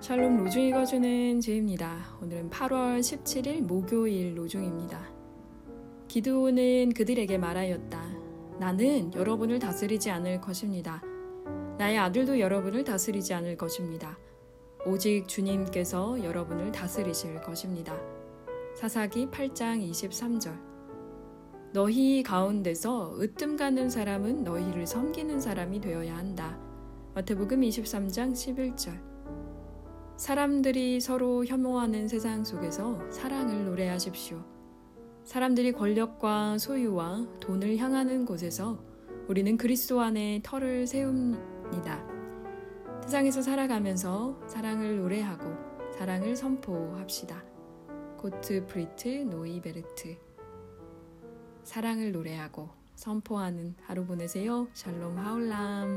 샬롬 로중 읽어주는 제입니다. 오늘은 8월 17일 목요일 로중입니다. 기드온은 그들에게 말하였다. 나는 여러분을 다스리지 않을 것입니다. 나의 아들도 여러분을 다스리지 않을 것입니다. 오직 주님께서 여러분을 다스리실 것입니다. 사사기 8장 23절. 너희 가운데서 으뜸 가는 사람은 너희를 섬기는 사람이 되어야 한다. 마태복음 23장 11절. 사람들이 서로 혐오하는 세상 속에서 사랑을 노래하십시오. 사람들이 권력과 소유와 돈을 향하는 곳에서 우리는 그리스도 안에 터를 세웁니다. 세상에서 살아가면서 사랑을 노래하고 사랑을 선포합시다. 고트프리트 노이베르트 사랑을 노래하고 선포하는 하루 보내세요. 샬롬 하울람